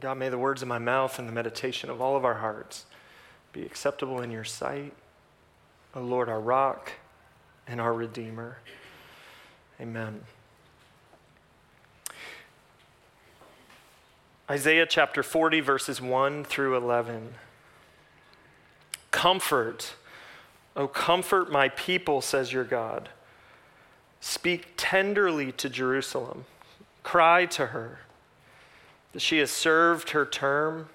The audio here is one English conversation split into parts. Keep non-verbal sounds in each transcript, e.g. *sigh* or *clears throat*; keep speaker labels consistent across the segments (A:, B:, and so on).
A: God, may the words of my mouth and the meditation of all of our hearts be acceptable in your sight. O Lord, our rock and our Redeemer. Amen. Isaiah chapter 40, verses 1 through 11. Comfort, O comfort my people, says your God. Speak tenderly to Jerusalem, cry to her that she has served her term,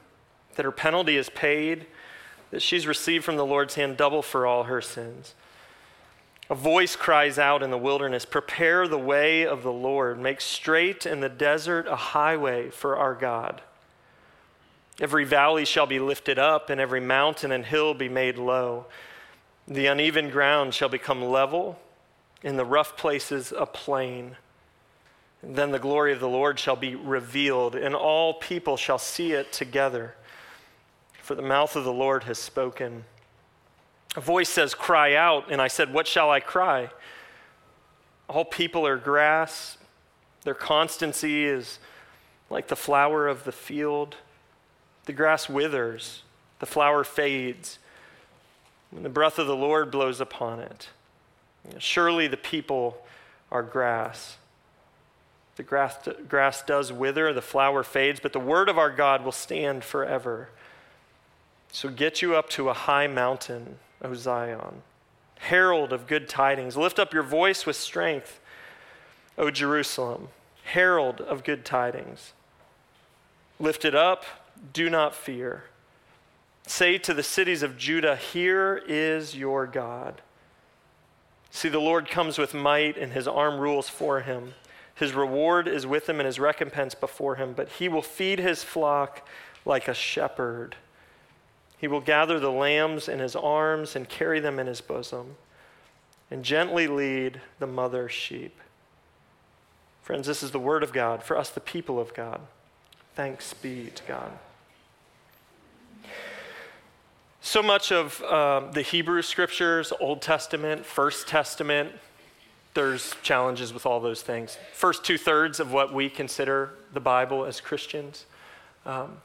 A: that her penalty is paid, that she's received from the Lord's hand double for all her sins. A voice cries out in the wilderness Prepare the way of the Lord, make straight in the desert a highway for our God. Every valley shall be lifted up, and every mountain and hill be made low. The uneven ground shall become level, and the rough places a plain. Then the glory of the Lord shall be revealed, and all people shall see it together. For the mouth of the Lord has spoken. A voice says, Cry out. And I said, What shall I cry? All people are grass. Their constancy is like the flower of the field. The grass withers, the flower fades when the breath of the Lord blows upon it. Surely the people are grass. The grass, grass does wither, the flower fades, but the word of our God will stand forever. So get you up to a high mountain, O Zion, herald of good tidings. Lift up your voice with strength, O Jerusalem, herald of good tidings. Lift it up, do not fear. Say to the cities of Judah, Here is your God. See, the Lord comes with might, and his arm rules for him. His reward is with him and his recompense before him, but he will feed his flock like a shepherd. He will gather the lambs in his arms and carry them in his bosom, and gently lead the mother sheep. Friends, this is the word of God for us, the people of God. Thanks be to God. So much of uh, the Hebrew scriptures, Old Testament, First Testament, there's challenges with all those things. First two thirds of what we consider the Bible as Christians um,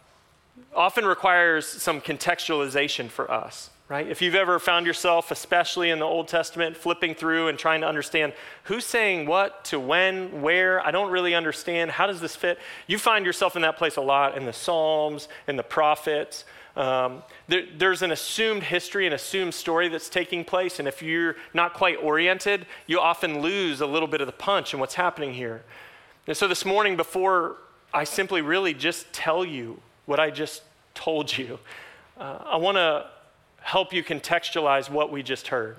A: often requires some contextualization for us, right? If you've ever found yourself, especially in the Old Testament, flipping through and trying to understand who's saying what to when, where, I don't really understand, how does this fit? You find yourself in that place a lot in the Psalms, in the prophets. Um, there, there's an assumed history, an assumed story that's taking place, and if you're not quite oriented, you often lose a little bit of the punch in what's happening here. And so this morning, before I simply really just tell you what I just told you, uh, I want to help you contextualize what we just heard.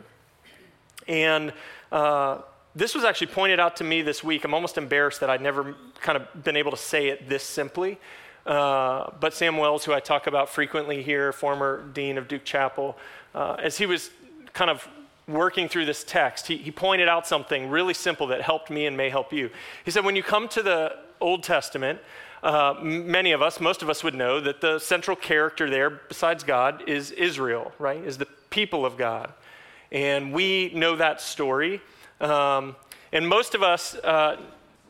A: And uh, this was actually pointed out to me this week. I'm almost embarrassed that I'd never kind of been able to say it this simply. Uh, but Sam Wells, who I talk about frequently here, former dean of Duke Chapel, uh, as he was kind of working through this text, he, he pointed out something really simple that helped me and may help you. He said, when you come to the Old Testament, uh, many of us, most of us would know that the central character there, besides God, is Israel, right? Is the people of God. And we know that story. Um, and most of us uh,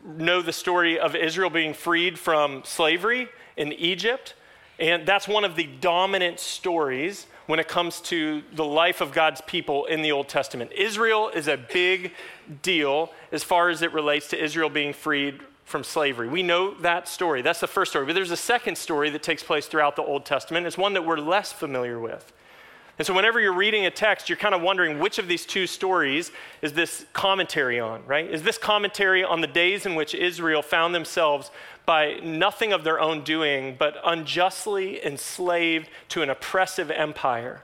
A: know the story of Israel being freed from slavery in Egypt. And that's one of the dominant stories when it comes to the life of God's people in the Old Testament. Israel is a big deal as far as it relates to Israel being freed from slavery. We know that story. That's the first story. But there's a second story that takes place throughout the Old Testament. It's one that we're less familiar with. And so, whenever you're reading a text, you're kind of wondering which of these two stories is this commentary on, right? Is this commentary on the days in which Israel found themselves by nothing of their own doing, but unjustly enslaved to an oppressive empire?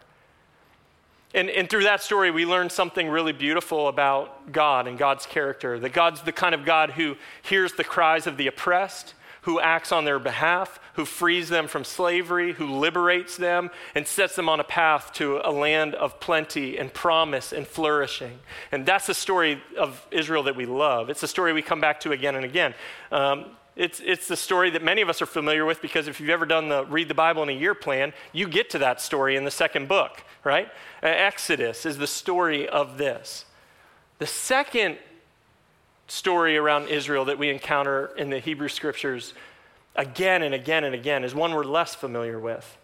A: And, and through that story, we learn something really beautiful about God and God's character. That God's the kind of God who hears the cries of the oppressed, who acts on their behalf, who frees them from slavery, who liberates them, and sets them on a path to a land of plenty and promise and flourishing. And that's the story of Israel that we love. It's the story we come back to again and again. Um, it's, it's the story that many of us are familiar with because if you've ever done the read the Bible in a year plan, you get to that story in the second book, right? Exodus is the story of this. The second story around Israel that we encounter in the Hebrew scriptures again and again and again is one we're less familiar with.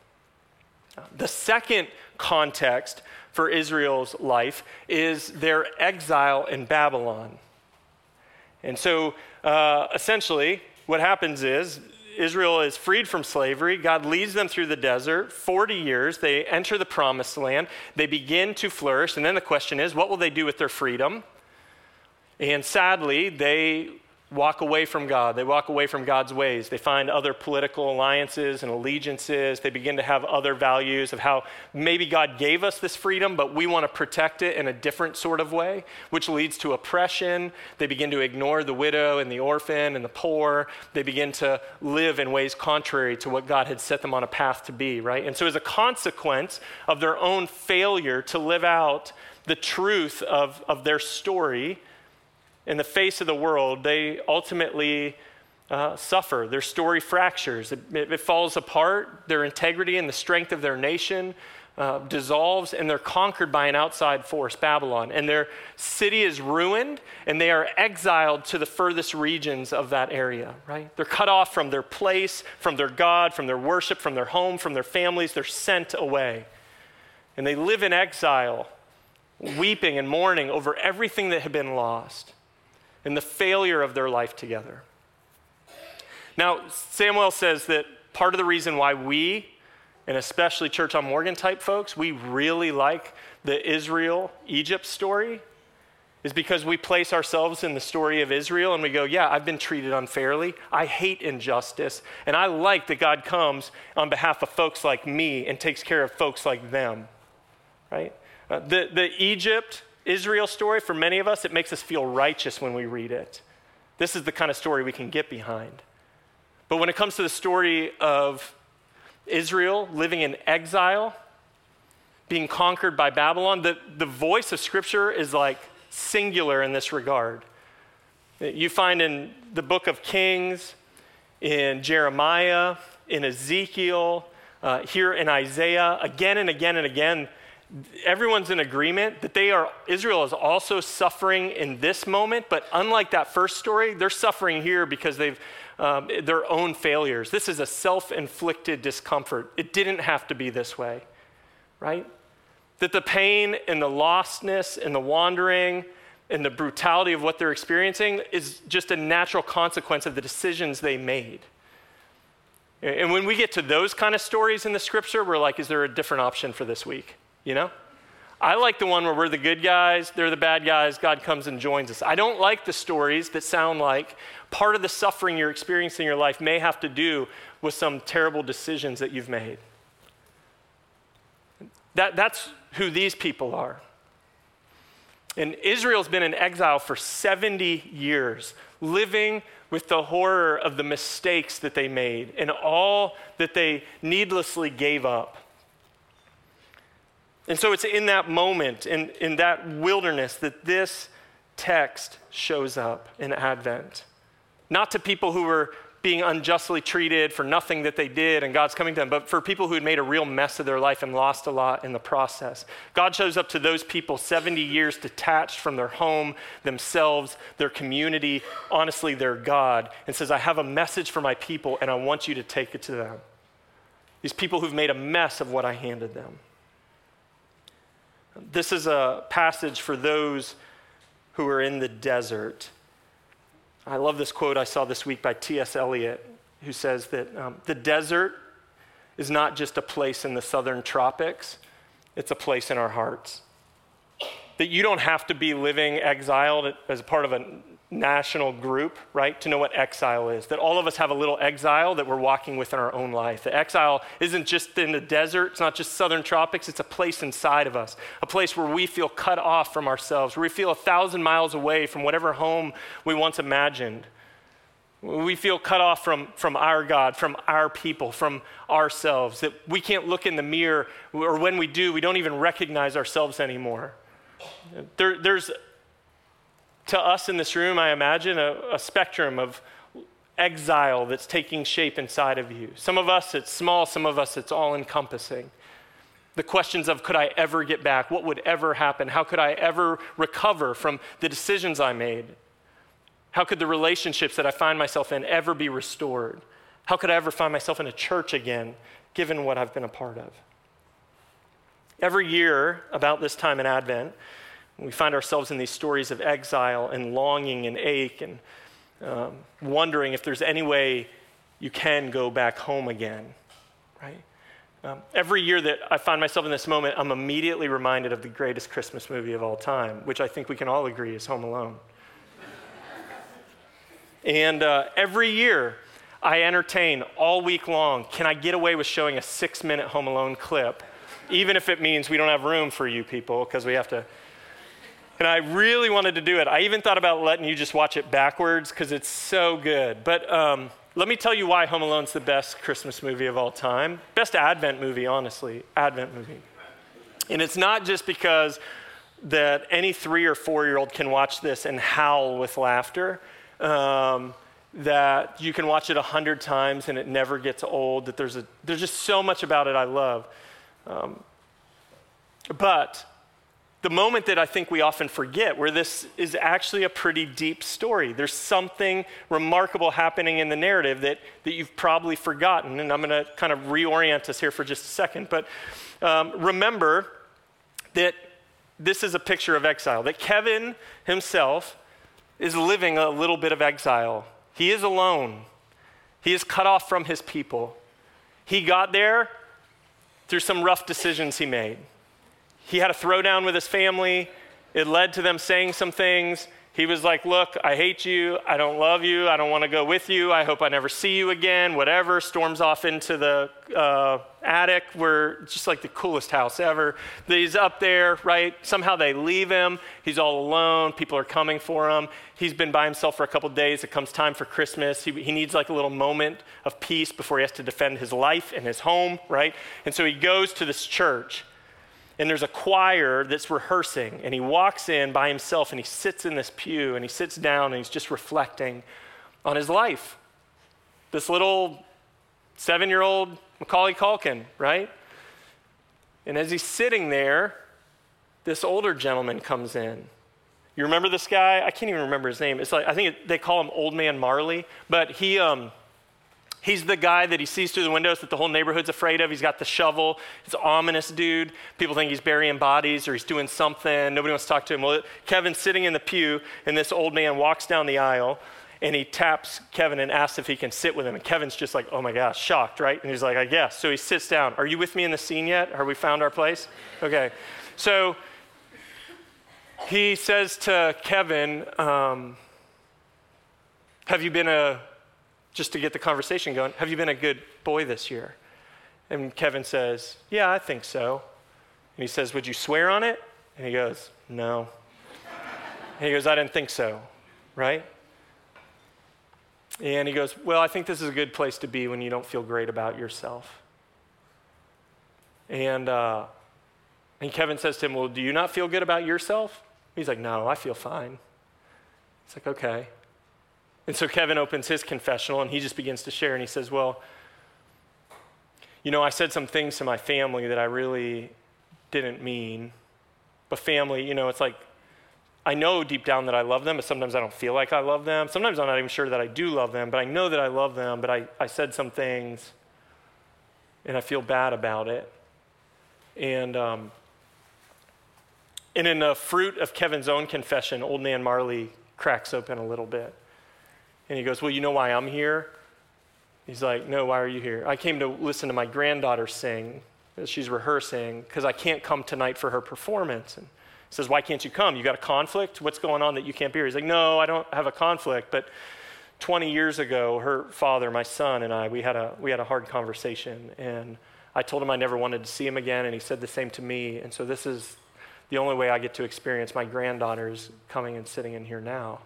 A: The second context for Israel's life is their exile in Babylon. And so uh, essentially, what happens is Israel is freed from slavery. God leads them through the desert 40 years. They enter the promised land. They begin to flourish. And then the question is, what will they do with their freedom? And sadly, they walk away from God. They walk away from God's ways. They find other political alliances and allegiances. They begin to have other values of how maybe God gave us this freedom, but we want to protect it in a different sort of way, which leads to oppression. They begin to ignore the widow and the orphan and the poor. They begin to live in ways contrary to what God had set them on a path to be, right? And so, as a consequence of their own failure to live out the truth of, of their story, in the face of the world, they ultimately uh, suffer. Their story fractures, it, it, falls apart. Their integrity and the strength of their nation uh, dissolves, and they're conquered by an outside force, Babylon. And their city is ruined, and they are exiled to the furthest regions of that area, right? They're cut off from their place, from their God, from their worship, from their home, from their families. They're sent away. And they live in exile, weeping and mourning over everything that had been lost and the failure of their life together. Now, Sam Wells says that part of the reason why we, and especially Church on Morgan type folks, we really like the Israel Egypt story is because we place ourselves in the story of Israel and we go, Yeah, I've been treated unfairly. I hate injustice. And I like that God comes on behalf of folks like me and takes care of folks like them. Right? Uh, the, the Egypt Israel story, for many of us, it makes us feel righteous when we read it. This is the kind of story we can get behind. But when it comes to the story of Israel living in exile, being conquered by Babylon, the, the voice of Scripture is like singular in this regard. You find in the book of Kings, in Jeremiah, in Ezekiel, uh, here in Isaiah, again and again and again, everyone's in agreement that they are Israel is also suffering in this moment, but unlike that first story, they're suffering here because they've um, their own failures. This is a self-inflicted discomfort. It didn't have to be this way, right? That the pain and the lostness and the wandering and the brutality of what they're experiencing is just a natural consequence of the decisions they made. And when we get to those kind of stories in the scripture, we're like, is there a different option for this week? You know? I like the one where we're the good guys, they're the bad guys, God comes and joins us. I don't like the stories that sound like part of the suffering you're experiencing in your life may have to do with some terrible decisions that you've made. That, that's who these people are. And Israel's been in exile for 70 years, living with the horror of the mistakes that they made and all that they needlessly gave up. And so it's in that moment, in, in that wilderness, that this text shows up in Advent. Not to people who were being unjustly treated for nothing that they did and God's coming to them, but for people who had made a real mess of their life and lost a lot in the process. God shows up to those people 70 years detached from their home, themselves, their community, honestly, their God, and says, I have a message for my people and I want you to take it to them. These people who've made a mess of what I handed them. This is a passage for those who are in the desert. I love this quote I saw this week by T.S. Eliot, who says that um, the desert is not just a place in the southern tropics, it's a place in our hearts. That you don't have to be living exiled as part of a national group, right, to know what exile is. That all of us have a little exile that we're walking with in our own life. The exile isn't just in the desert, it's not just southern tropics, it's a place inside of us, a place where we feel cut off from ourselves, where we feel a thousand miles away from whatever home we once imagined. We feel cut off from, from our God, from our people, from ourselves, that we can't look in the mirror, or when we do, we don't even recognize ourselves anymore. There, there's to us in this room, I imagine, a, a spectrum of exile that's taking shape inside of you. Some of us, it's small, some of us, it's all encompassing. The questions of could I ever get back? What would ever happen? How could I ever recover from the decisions I made? How could the relationships that I find myself in ever be restored? How could I ever find myself in a church again, given what I've been a part of? Every year, about this time in Advent, we find ourselves in these stories of exile and longing and ache and um, wondering if there's any way you can go back home again, right? Um, every year that I find myself in this moment, I'm immediately reminded of the greatest Christmas movie of all time, which I think we can all agree is Home Alone. and uh, every year, I entertain all week long can I get away with showing a six minute Home Alone clip, even if it means we don't have room for you people because we have to and I really wanted to do it. I even thought about letting you just watch it backwards because it's so good. But um, let me tell you why Home Alone's the best Christmas movie of all time. Best Advent movie, honestly. Advent movie. And it's not just because that any three or four year old can watch this and howl with laughter. Um, that you can watch it a hundred times and it never gets old. That there's a there's just so much about it I love. Um, but the moment that I think we often forget, where this is actually a pretty deep story. There's something remarkable happening in the narrative that, that you've probably forgotten. And I'm going to kind of reorient us here for just a second. But um, remember that this is a picture of exile, that Kevin himself is living a little bit of exile. He is alone, he is cut off from his people. He got there through some rough decisions he made he had a throwdown with his family. It led to them saying some things. He was like, Look, I hate you. I don't love you. I don't want to go with you. I hope I never see you again. Whatever. Storms off into the uh, attic where just like the coolest house ever. He's up there, right? Somehow they leave him. He's all alone. People are coming for him. He's been by himself for a couple days. It comes time for Christmas. He, he needs like a little moment of peace before he has to defend his life and his home, right? And so he goes to this church and there's a choir that's rehearsing and he walks in by himself and he sits in this pew and he sits down and he's just reflecting on his life. This little seven-year-old macaulay culkin right? And as he's sitting there this older gentleman comes in. You remember this guy? I can't even remember his name. It's like i think they call him old man marley but he um, He's the guy that he sees through the windows that the whole neighborhood's afraid of. He's got the shovel. He's an ominous dude. People think he's burying bodies or he's doing something. Nobody wants to talk to him. Well, Kevin's sitting in the pew, and this old man walks down the aisle and he taps Kevin and asks if he can sit with him. And Kevin's just like, oh my gosh, shocked, right? And he's like, I guess. So he sits down. Are you with me in the scene yet? Have we found our place? Okay. So he says to Kevin, um, Have you been a just to get the conversation going, have you been a good boy this year? And Kevin says, Yeah, I think so. And he says, Would you swear on it? And he goes, No. and he goes, I didn't think so, right? And he goes, Well, I think this is a good place to be when you don't feel great about yourself. And, uh, and Kevin says to him, Well, do you not feel good about yourself? He's like, No, I feel fine. It's like, Okay. And so Kevin opens his confessional and he just begins to share and he says, Well, you know, I said some things to my family that I really didn't mean. But family, you know, it's like I know deep down that I love them, but sometimes I don't feel like I love them. Sometimes I'm not even sure that I do love them, but I know that I love them, but I, I said some things and I feel bad about it. And, um, and in the fruit of Kevin's own confession, old man Marley cracks open a little bit. And he goes, Well, you know why I'm here? He's like, No, why are you here? I came to listen to my granddaughter sing as she's rehearsing because I can't come tonight for her performance. And he says, Why can't you come? You got a conflict? What's going on that you can't be here? He's like, No, I don't have a conflict, but 20 years ago, her father, my son, and I, we had a, we had a hard conversation. And I told him I never wanted to see him again, and he said the same to me. And so this is the only way I get to experience my granddaughters coming and sitting in here now.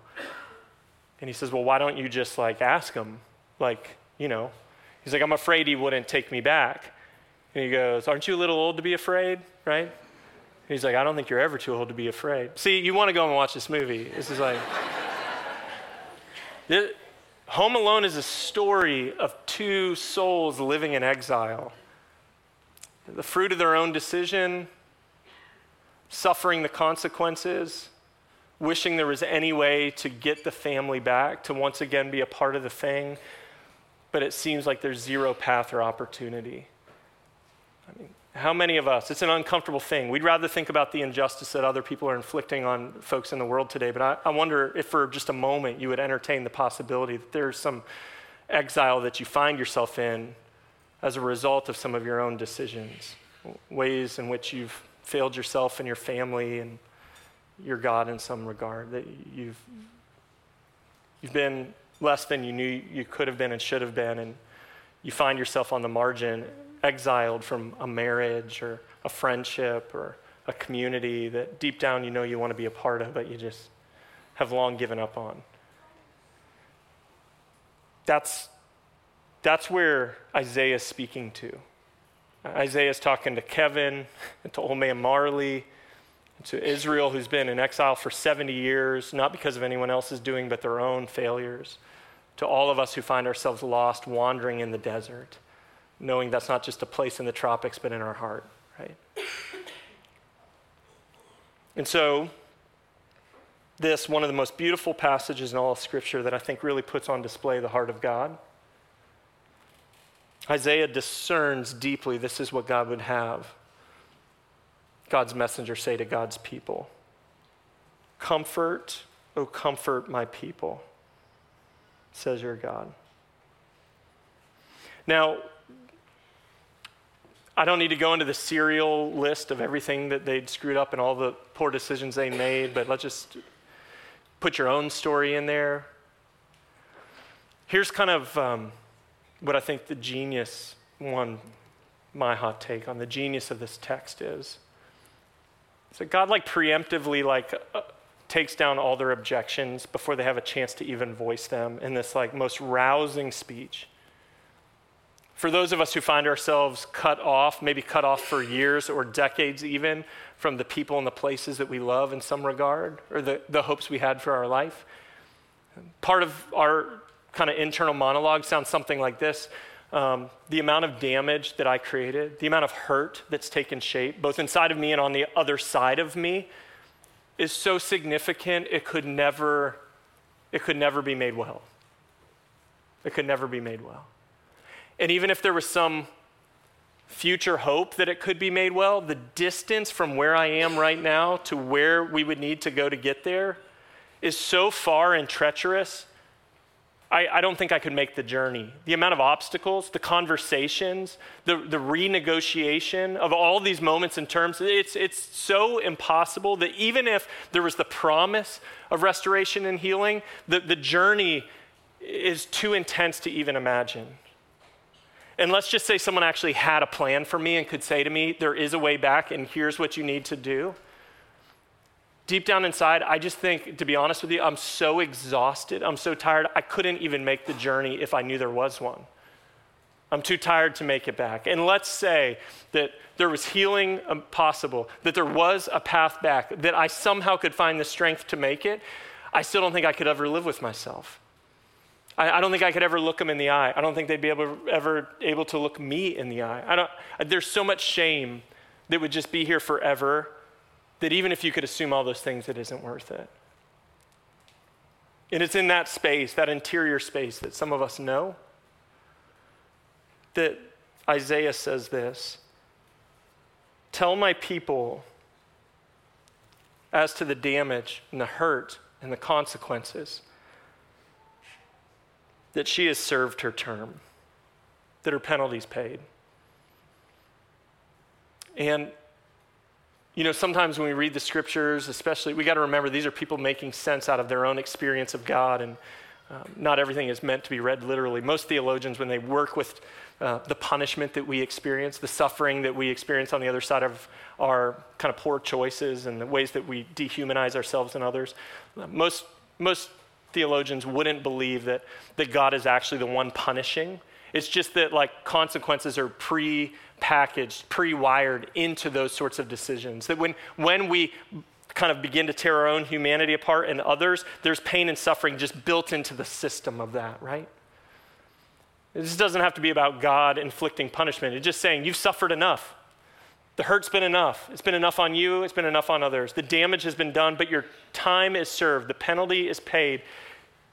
A: And he says, Well, why don't you just like ask him? Like, you know, he's like, I'm afraid he wouldn't take me back. And he goes, Aren't you a little old to be afraid? Right? And he's like, I don't think you're ever too old to be afraid. See, you want to go and watch this movie. This is like. this, Home Alone is a story of two souls living in exile. The fruit of their own decision, suffering the consequences wishing there was any way to get the family back, to once again be a part of the thing. but it seems like there's zero path or opportunity. I mean, how many of us, it's an uncomfortable thing. We'd rather think about the injustice that other people are inflicting on folks in the world today, but I, I wonder if for just a moment you would entertain the possibility that there's some exile that you find yourself in as a result of some of your own decisions, ways in which you've failed yourself and your family and your God in some regard, that you've, you've been less than you knew you could have been and should have been, and you find yourself on the margin, exiled from a marriage or a friendship or a community that deep down you know you want to be a part of, but you just have long given up on. That's, that's where Isaiah is speaking to. Isaiah is talking to Kevin and *laughs* to old man Marley to Israel, who's been in exile for 70 years, not because of anyone else's doing, but their own failures. To all of us who find ourselves lost, wandering in the desert, knowing that's not just a place in the tropics, but in our heart, right? And so, this, one of the most beautiful passages in all of Scripture that I think really puts on display the heart of God Isaiah discerns deeply this is what God would have God's messenger say to God's people Comfort, oh, comfort my people, says your God. Now, I don't need to go into the serial list of everything that they'd screwed up and all the poor decisions they made, but let's just put your own story in there. Here's kind of um, what I think the genius one, my hot take on the genius of this text is. So God like preemptively like uh, takes down all their objections before they have a chance to even voice them in this like most rousing speech. For those of us who find ourselves cut off, maybe cut off for years or decades even from the people and the places that we love in some regard, or the, the hopes we had for our life, part of our kind of internal monologue sounds something like this um, the amount of damage that I created, the amount of hurt that's taken shape, both inside of me and on the other side of me, is so significant it could never, it could never be made well. It could never be made well. And even if there was some future hope that it could be made well, the distance from where I am right now to where we would need to go to get there is so far and treacherous I, I, don't think I could make the journey. The amount of obstacles, the conversations, the, the renegotiation of all these moments and terms, it's, it's so impossible that even if there was the promise of restoration and healing, the, the journey is too intense to even imagine. And let's just say someone actually had a plan for me and could say to me, there is a way back and here's what you need to do deep down inside, I just think, to be honest with you, I'm so exhausted. I'm so tired. I couldn't even make the journey if I knew there was one. I'm too tired to make it back. And let's say that there was healing um, possible, that there was a path back, that I somehow could find the strength to make it. I still don't think I could ever live with myself. I, I don't think I could ever look them in the eye. I don't think they'd be able, ever able to look me in the eye. I don't, there's so much shame that would just be here forever that even if you could assume all those things, it isn't worth it. And it's in that space, that interior space, that some of us know that Isaiah says this Tell my people as to the damage and the hurt and the consequences that she has served her term, that her penalty's paid. And you know, sometimes when we read the scriptures, especially, we got to remember these are people making sense out of their own experience of God, and um, not everything is meant to be read literally. Most theologians, when they work with uh, the punishment that we experience, the suffering that we experience on the other side of our kind of poor choices and the ways that we dehumanize ourselves and others, most, most theologians wouldn't believe that, that God is actually the one punishing. It's just that, like, consequences are pre packaged, pre wired into those sorts of decisions. That when, when we kind of begin to tear our own humanity apart and others, there's pain and suffering just built into the system of that, right? This doesn't have to be about God inflicting punishment. It's just saying, you've suffered enough. The hurt's been enough. It's been enough on you, it's been enough on others. The damage has been done, but your time is served, the penalty is paid.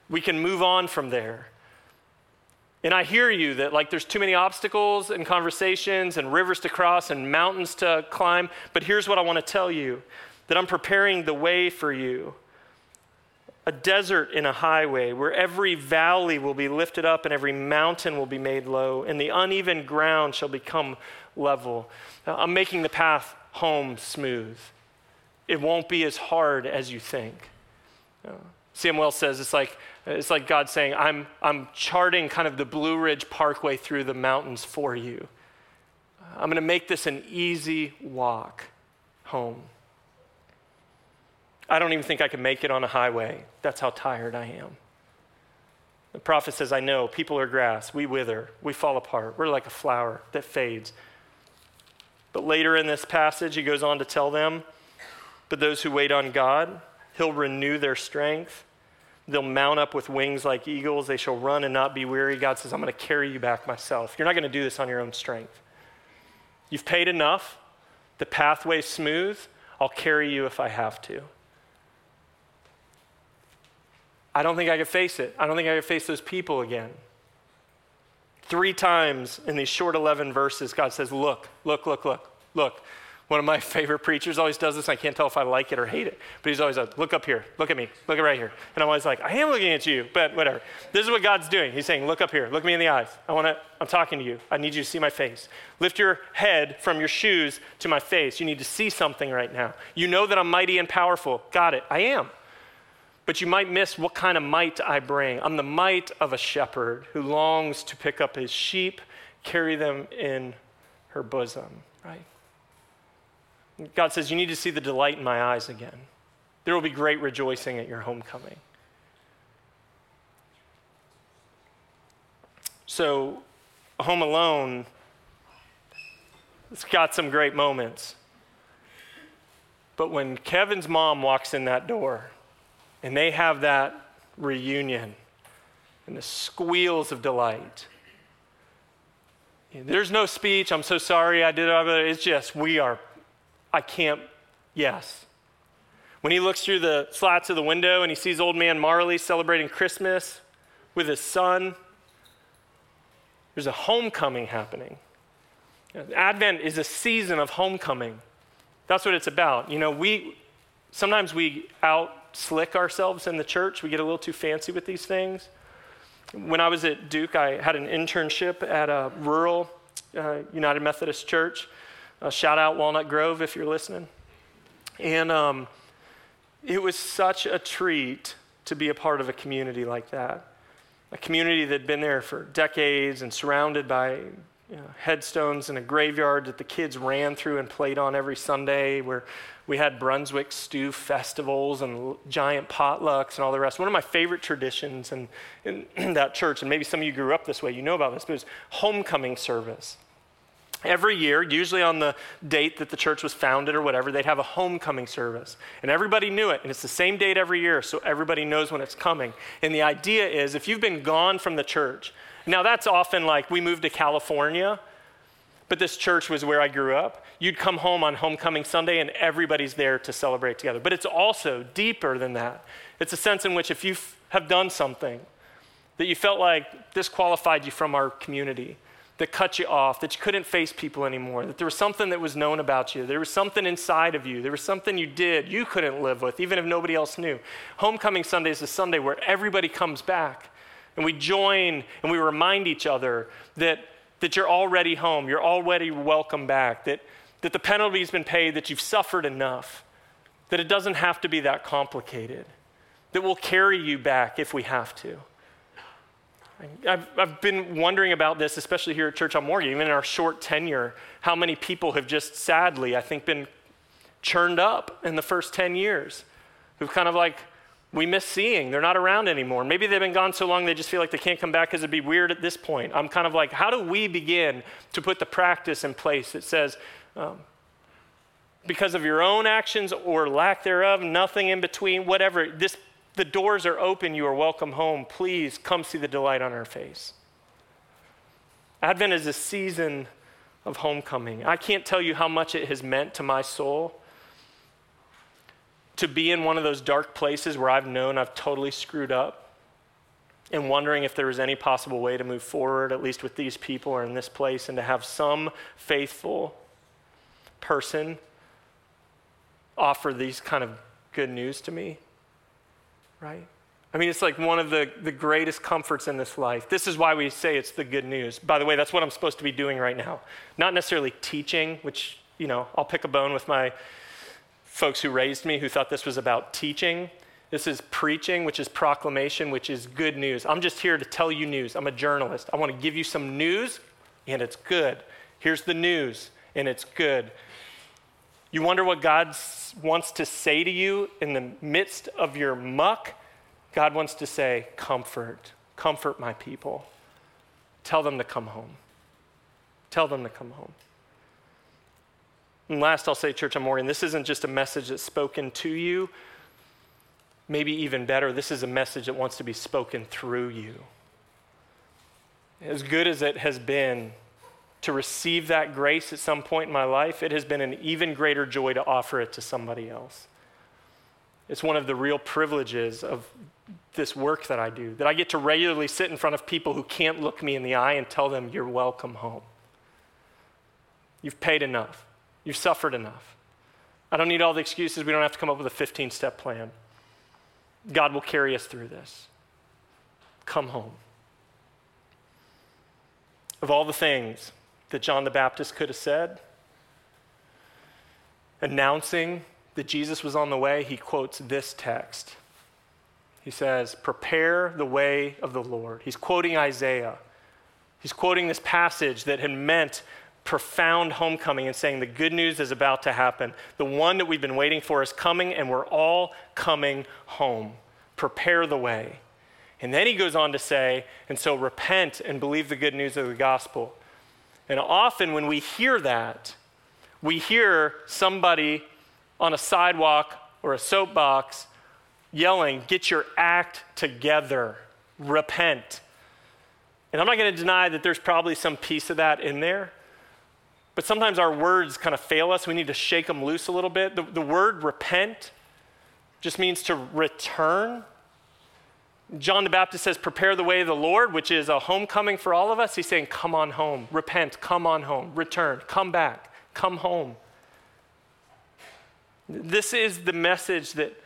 A: We can move on from there. And I hear you that like there's too many obstacles and conversations and rivers to cross and mountains to climb. But here's what I want to tell you that I'm preparing the way for you. A desert in a highway where every valley will be lifted up and every mountain will be made low, and the uneven ground shall become level. I'm making the path home smooth. It won't be as hard as you think. Sam Wells says it's like, it's like God saying, I'm, I'm charting kind of the Blue Ridge Parkway through the mountains for you. I'm going to make this an easy walk home. I don't even think I can make it on a highway. That's how tired I am. The prophet says, I know, people are grass. We wither, we fall apart. We're like a flower that fades. But later in this passage, he goes on to tell them, But those who wait on God, he'll renew their strength. They'll mount up with wings like eagles. They shall run and not be weary. God says, I'm going to carry you back myself. You're not going to do this on your own strength. You've paid enough. The pathway's smooth. I'll carry you if I have to. I don't think I could face it. I don't think I could face those people again. Three times in these short 11 verses, God says, Look, look, look, look, look. One of my favorite preachers always does this. I can't tell if I like it or hate it, but he's always like, Look up here, look at me, look right here. And I'm always like, I am looking at you, but whatever. This is what God's doing. He's saying, Look up here, look me in the eyes. I want to, I'm talking to you. I need you to see my face. Lift your head from your shoes to my face. You need to see something right now. You know that I'm mighty and powerful. Got it. I am. But you might miss what kind of might I bring. I'm the might of a shepherd who longs to pick up his sheep, carry them in her bosom, right? God says, You need to see the delight in my eyes again. There will be great rejoicing at your homecoming. So, Home Alone, it's got some great moments. But when Kevin's mom walks in that door and they have that reunion and the squeals of delight, there's no speech, I'm so sorry I did it. It's just, we are I can't, yes. When he looks through the slats of the window and he sees old man Marley celebrating Christmas with his son, there's a homecoming happening. Advent is a season of homecoming. That's what it's about. You know, we sometimes we out slick ourselves in the church. We get a little too fancy with these things. When I was at Duke, I had an internship at a rural uh, United Methodist church. Uh, shout out Walnut Grove if you're listening. And um, it was such a treat to be a part of a community like that. A community that had been there for decades and surrounded by you know, headstones and a graveyard that the kids ran through and played on every Sunday, where we had Brunswick stew festivals and giant potlucks and all the rest. One of my favorite traditions in, in *clears throat* that church, and maybe some of you grew up this way, you know about this, but it was homecoming service. Every year, usually on the date that the church was founded or whatever, they'd have a homecoming service. And everybody knew it. And it's the same date every year, so everybody knows when it's coming. And the idea is if you've been gone from the church, now that's often like we moved to California, but this church was where I grew up. You'd come home on homecoming Sunday and everybody's there to celebrate together. But it's also deeper than that. It's a sense in which if you have done something that you felt like disqualified you from our community, that cut you off, that you couldn't face people anymore, that there was something that was known about you, there was something inside of you, there was something you did you couldn't live with, even if nobody else knew. Homecoming Sunday is a Sunday where everybody comes back and we join and we remind each other that, that you're already home, you're already welcome back, that, that the penalty's been paid, that you've suffered enough, that it doesn't have to be that complicated, that we'll carry you back if we have to. I've, I've been wondering about this, especially here at Church on Morgan, even in our short tenure, how many people have just sadly, I think, been churned up in the first 10 years who've kind of like, we miss seeing. They're not around anymore. Maybe they've been gone so long they just feel like they can't come back because it'd be weird at this point. I'm kind of like, how do we begin to put the practice in place that says, um, because of your own actions or lack thereof, nothing in between, whatever, this the doors are open. You are welcome home. Please come see the delight on our face. Advent is a season of homecoming. I can't tell you how much it has meant to my soul to be in one of those dark places where I've known I've totally screwed up. and wondering if there was any possible way to move forward, at least with these people or in this place, and to have some faithful person offer these kind of good news to me, right? I mean, it's like one of the, the greatest comforts in this life. This is why we say it's the good news. By the way, that's what I'm supposed to be doing right now. Not necessarily teaching, which, you know, I'll pick a bone with my folks who raised me who thought this was about teaching. This is preaching, which is proclamation, which is good news. I'm just here to tell you news. I'm a journalist. I want to give you some news, and it's good. Here's the news, and it's good. You wonder what God wants to say to you in the midst of your muck? God wants to say, Comfort, comfort my people. Tell them to come home. Tell them to come home. And last, I'll say, Church Morgan, this isn't just a message that's spoken to you. Maybe even better, this is a message that wants to be spoken through you. As good as it has been to receive that grace at some point in my life, it has been an even greater joy to offer it to somebody else. It's one of the real privileges of this work that I do, that I get to regularly sit in front of people who can't look me in the eye and tell them, You're welcome home. You've paid enough, you've suffered enough. I don't need all the excuses. We don't have to come up with a 15 step plan. God will carry us through this. Come home. Of all the things that John the Baptist could have said, announcing that Jesus was on the way, he quotes this text. He says, Prepare the way of the Lord. He's quoting Isaiah. He's quoting this passage that had meant profound homecoming and saying the good news is about to happen. The one that we've been waiting for is coming, and we're all coming home. Prepare the way. And then he goes on to say, and so repent and believe the good news of the gospel. And often when we hear that, we hear somebody on a sidewalk or a soapbox yelling, Get your act together, repent. And I'm not going to deny that there's probably some piece of that in there. But sometimes our words kind of fail us. We need to shake them loose a little bit. The, the word repent just means to return. John the Baptist says, Prepare the way of the Lord, which is a homecoming for all of us. He's saying, Come on home, repent, come on home, return, come back, come home. This is the message that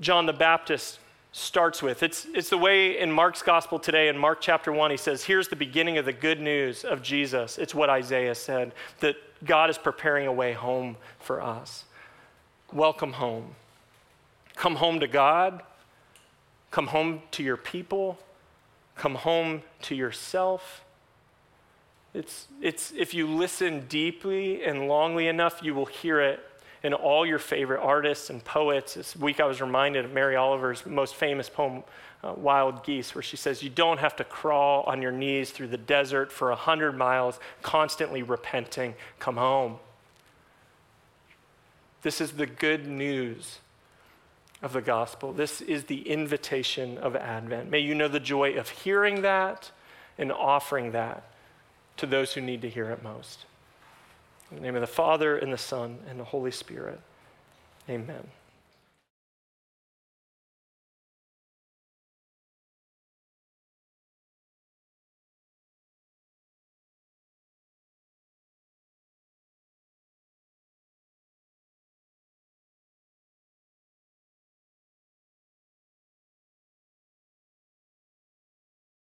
A: John the Baptist starts with. It's, it's the way in Mark's gospel today, in Mark chapter 1, he says, Here's the beginning of the good news of Jesus. It's what Isaiah said, that God is preparing a way home for us. Welcome home. Come home to God. Come home to your people. Come home to yourself. It's, it's, if you listen deeply and longly enough, you will hear it in all your favorite artists and poets. This week I was reminded of Mary Oliver's most famous poem, uh, Wild Geese, where she says, You don't have to crawl on your knees through the desert for a hundred miles, constantly repenting. Come home. This is the good news of the gospel. This is the invitation of Advent. May you know the joy of hearing that and offering that to those who need to hear it most. In the name of the Father, and the Son, and the Holy Spirit. Amen.